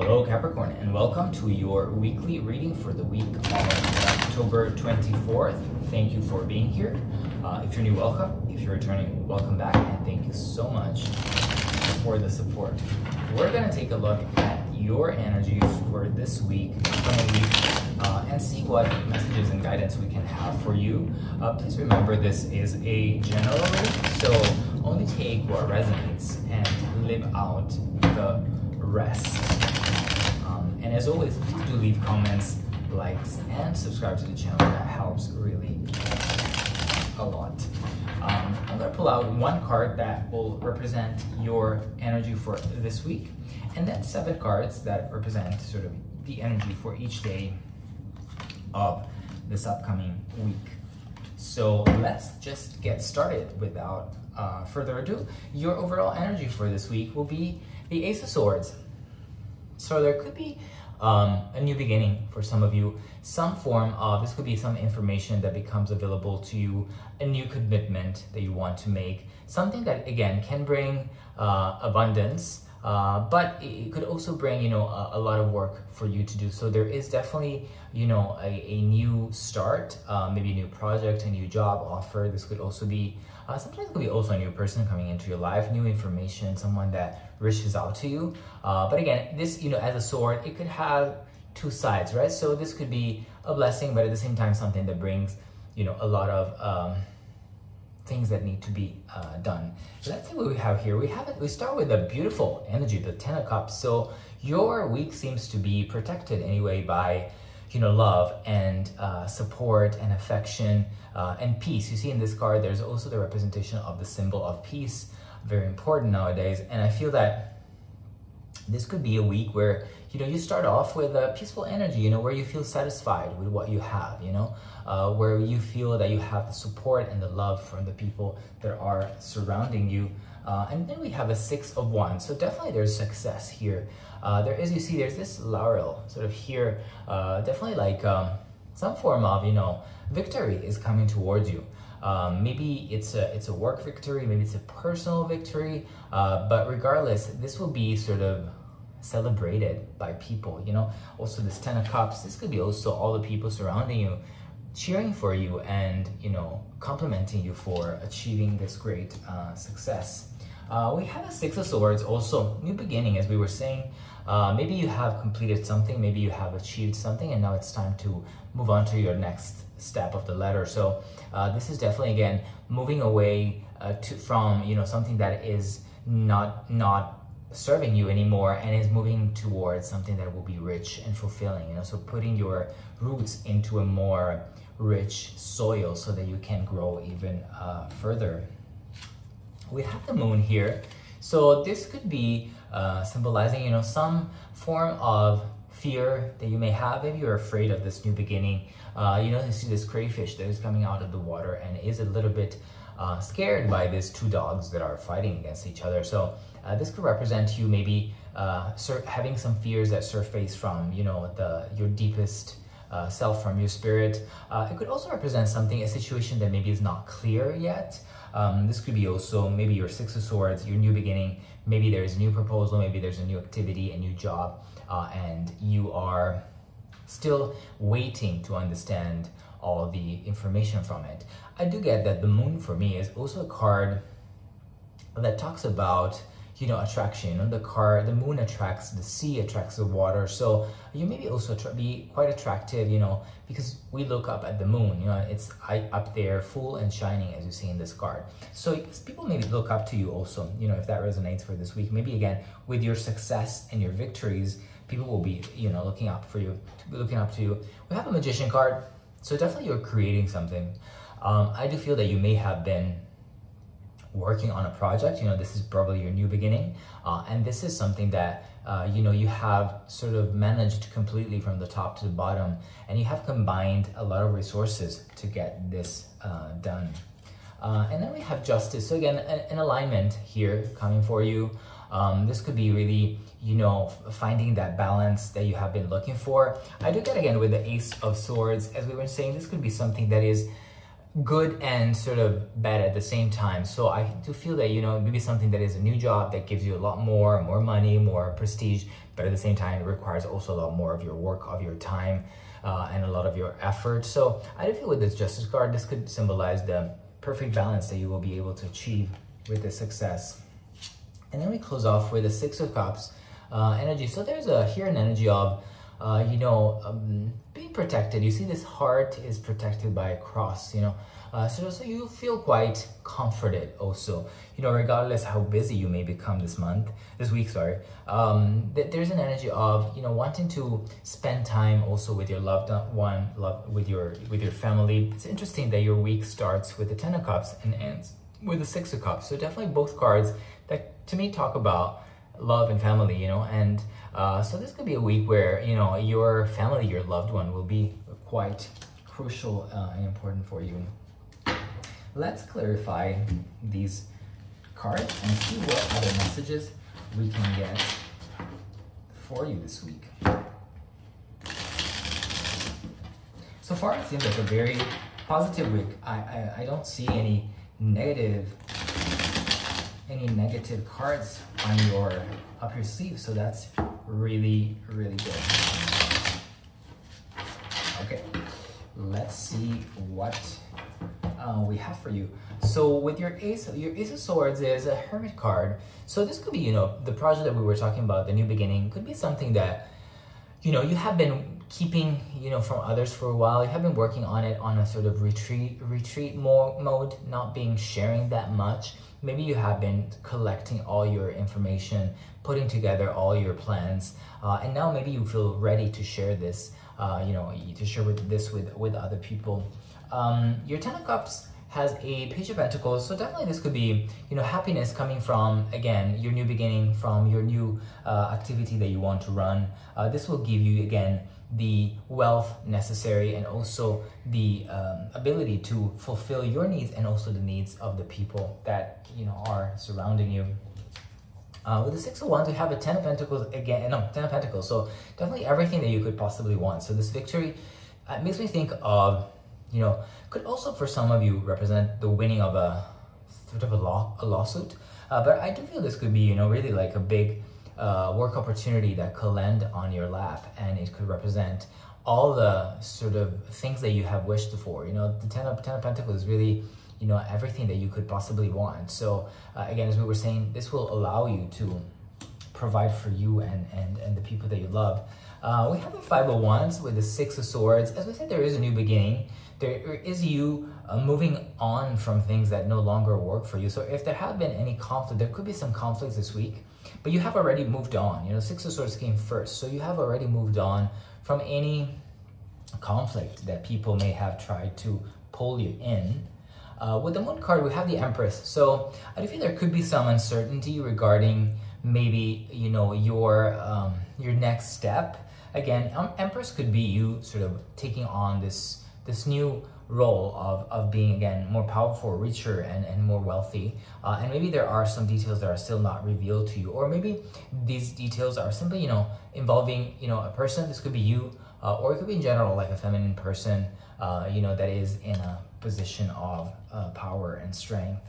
Hello Capricorn and welcome to your weekly reading for the week of October 24th. Thank you for being here. Uh, if you're new, welcome. If you're returning, welcome back and thank you so much for the support. We're going to take a look at your energy for this week, coming week, uh, and see what messages and guidance we can have for you. Uh, please remember this is a general reading, so only take what resonates and live out the rest. And as always, please do leave comments, likes, and subscribe to the channel. That helps really a lot. Um, I'm to pull out one card that will represent your energy for this week, and then seven cards that represent sort of the energy for each day of this upcoming week. So let's just get started without uh, further ado. Your overall energy for this week will be the Ace of Swords. So there could be um, a new beginning for some of you, some form of, this could be some information that becomes available to you, a new commitment that you want to make, something that again can bring uh, abundance, uh, but it could also bring, you know, a, a, lot of work for you to do. So there is definitely, you know, a, a new start, uh, maybe a new project, a new job offer. This could also be, uh, sometimes it could be also a new person coming into your life, new information, someone that reaches out to you. Uh, but again, this, you know, as a sword, it could have two sides, right? So this could be a blessing, but at the same time, something that brings, you know, a lot of, um, things that need to be uh, let's see what we have here. We have it. We start with a beautiful energy, the Ten of Cups. So your week seems to be protected anyway by, you know, love and uh, support and affection uh, and peace. You see in this card, there's also the representation of the symbol of peace, very important nowadays. And I feel that this could be a week where you know you start off with a peaceful energy you know where you feel satisfied with what you have you know uh, where you feel that you have the support and the love from the people that are surrounding you. Uh, and then we have a six of wands. So definitely there's success here. Uh, there is you see there's this laurel sort of here uh, definitely like um, some form of you know victory is coming towards you um, maybe it's a it's a work victory maybe it's a personal victory uh, but regardless this will be sort of celebrated by people you know? Also this ten of cups this could be also all the people surrounding you cheering for you and you know complimenting you for achieving this great uh, success. Uh, we have a six of swords also new beginning as we were saying. Uh, maybe you have completed something maybe you have achieved something and now it's time to move on to your next step of the ladder. So uh, this is definitely again moving away uh, to, from you know something that is not not serving you anymore and is moving towards something that will be rich and fulfilling you know? So putting your roots into a more rich soil so that you can grow even uh, further. We have the moon here. So this could be uh, symbolizing you know some form of fear that you may have. Maybe you're afraid of this new beginning. Uh, you know you see this crayfish that is coming out of the water and is a little bit uh, scared by these two dogs that are fighting against each other. So uh, this could represent you maybe uh, having some fears that surface from, you know, the your deepest uh, self, from your spirit. Uh, it could also represent something, a situation that maybe is not clear yet. Um, this could be also maybe your Six of Swords, your new beginning. Maybe there's a new proposal, maybe there's a new activity, a new job, uh, and you are still waiting to understand all the information from it. I do get that the moon for me is also a card that talks about you know attraction. Know the car the moon attracts the sea attracts the water. So you maybe also be quite attractive you know because we look up at the moon you know it's up there full and shining as you see in this card. So people maybe look up to you also you know if that resonates for this week. Maybe again with your success and your victories people will be you know looking up for you looking up to you. We have a magician card so definitely you're creating something. Um, i do feel that you may have been working on a project, you know, this is probably your new beginning. Uh, and this is something that, uh, you know, you have sort of managed completely from the top to the bottom and you have combined a lot of resources to get this uh, done. Uh, and then we have justice. So again, an, alignment here coming for you. Um, this could be really, you know, finding that balance that you have been looking for. I do get again with the Ace of Swords, as we were saying, this could be something that is good and sort of bad at the same time. So I do feel that, you know, maybe something that is a new job that gives you a lot more, more money, more prestige, but at the same time, it requires also a lot more of your work, of your time, uh, and a lot of your effort. So I do feel with this Justice card, this could symbolize the perfect balance that you will be able to achieve with this success. And then we close off with the Six of Cups uh, energy. So there's a here an energy of uh, you know, um, protected. You see this heart is protected by a cross, you know. Uh, so, so you feel quite comforted also, you know, regardless how busy you may become this month, this week, sorry. Um, th there's an energy of, you know, wanting to spend time also with your loved one, love, with your with your family. It's interesting that your week starts with the Ten of Cups and ends with the Six of Cups. So definitely both cards that to me talk about love and family, you know, and uh, so this could be a week where, you know, your family, your loved one will be quite crucial uh, and important for you. Let's clarify these cards and see what other messages we can get for you this week. So far, it seems like a very positive week. I, I, I don't see any negative any negative cards on your up your sleeve. So that's really, really good. Okay, let's see what uh, we have for you. So with your ace, your ace of swords is a hermit card. So this could be, you know, the project that we were talking about, the new beginning, could be something that, you know, you have been keeping, you know, from others for a while. You have been working on it on a sort of retreat, retreat mode, not being sharing that much maybe you have been collecting all your information, putting together all your plans, uh, and now maybe you feel ready to share this, uh, you know, to share with this with, with other people. Um, your Ten of Cups has a Page of Pentacles, so definitely this could be, you know, happiness coming from, again, your new beginning, from your new uh, activity that you want to run. Uh, this will give you, again, the wealth necessary and also the um, ability to fulfill your needs and also the needs of the people that you know are surrounding you. Uh, with the Six of Wands, we have a Ten of Pentacles again. No, Ten of Pentacles. So definitely everything that you could possibly want. So this victory uh, makes me think of, you know, could also for some of you represent the winning of a sort of a law a lawsuit. Uh, but I do feel this could be, you know, really like a big uh, work opportunity that could land on your lap and it could represent all the sort of things that you have wished for. You know, the Ten of, Ten of Pentacles is really, you know, everything that you could possibly want. So uh, again, as we were saying, this will allow you to provide for you and, and, and the people that you love. Uh, we have the Five of Wands with the Six of Swords. As we said, there is a new beginning. There is you uh, moving on from things that no longer work for you. So if there have been any conflict, there could be some conflicts this week. But you have already moved on. You know, Six of Swords came first. So you have already moved on from any conflict that people may have tried to pull you in. Uh, with the Moon card, we have the Empress. So I do feel there could be some uncertainty regarding maybe, you know, your, um, your next step. Again, um, Empress could be you sort of taking on this, this new role of, of being again more powerful richer and, and more wealthy. Uh, and maybe there are some details that are still not revealed to you or maybe these details are simply you know involving you know a person. This could be you uh, or it could be in general like a feminine person uh, you know that is in a position of uh, power and strength.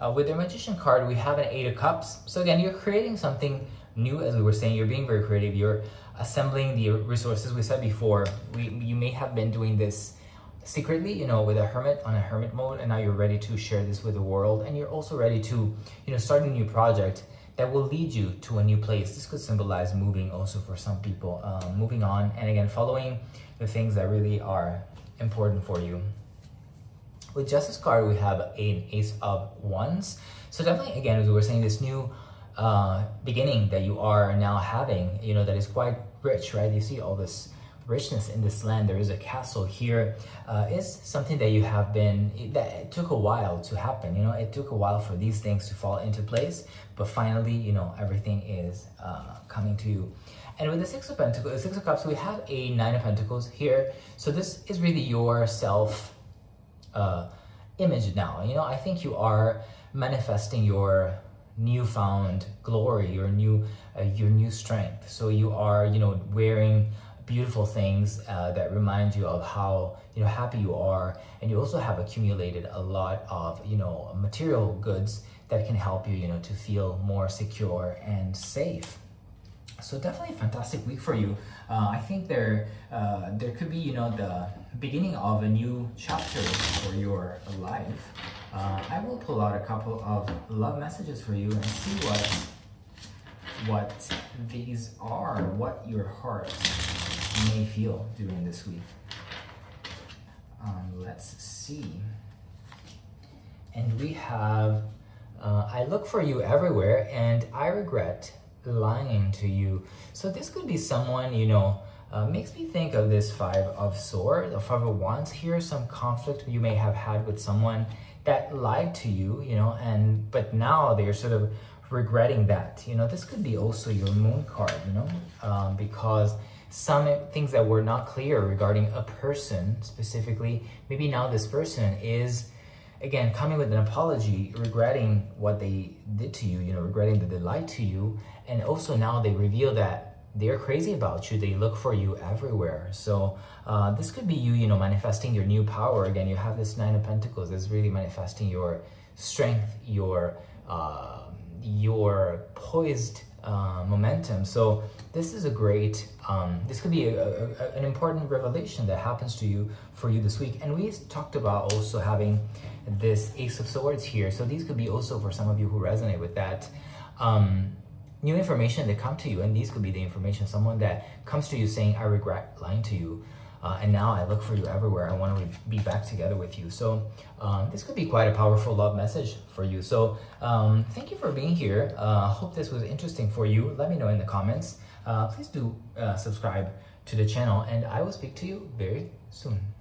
Uh, with the magician card we have an eight of cups. So again you're creating something new as we were saying. You're being very creative. You're assembling the resources. We said before we you may have been doing this secretly, you know, with a hermit on a hermit mode, and now you're ready to share this with the world, and you're also ready to, you know, start a new project that will lead you to a new place. This could symbolize moving also for some people, um, moving on, and again, following the things that really are important for you. With Justice card, we have an Ace of Wands. So definitely, again, as we were saying, this new uh, beginning that you are now having, you know, that is quite rich, right? You see all this richness in this land, there is a castle here, uh, is something that you have been, that it took a while to happen, you know, it took a while for these things to fall into place, but finally, you know, everything is uh, coming to you. And with the Six of Pentacles, Six of Cups, we have a Nine of Pentacles here. So this is really your self uh, image now. You know, I think you are manifesting your newfound glory, your new, uh, your new strength. So you are, you know, wearing beautiful things uh, that remind you of how you know happy you are. And you also have accumulated a lot of you know material goods that can help you you know to feel more secure and safe. So definitely a fantastic week for you. Uh, i think there uh, there could be you know the beginning of a new chapter for your life. Uh, i will pull out a couple of love messages for you and see what what these are what your heart may feel during this week. Um, let's see. And we have, uh, I look for you everywhere and I regret lying to you. So this could be someone, you know, uh, makes me think of this five of swords, or five of wands here, some conflict you may have had with someone that lied to you, you know, and, but now they're sort of regretting that, you know, this could be also your moon card, you know, um, because some things that were not clear regarding a person specifically. Maybe now this person is, again, coming with an apology, regretting what they did to you, you know, regretting that they lied to you. And also now they reveal that they're crazy about you. They look for you everywhere. So uh, this could be you, you know, manifesting your new power. Again, you have this Nine of Pentacles. That's really manifesting your strength, your uh, your poised uh, momentum. So this is a great, um, this could be a, a, an important revelation that happens to you for you this week. And we talked about also having this Ace of Swords here. So these could be also for some of you who resonate with that. Um, new information that come to you and these could be the information someone that comes to you saying i regret lying to you uh, and now I look for you everywhere. I want to be back together with you. So um, this could be quite a powerful love message for you. So um, thank you for being here. Uh, hope this was interesting for you. Let me know in the comments. Uh, please do uh, subscribe to the channel and I will speak to you very soon.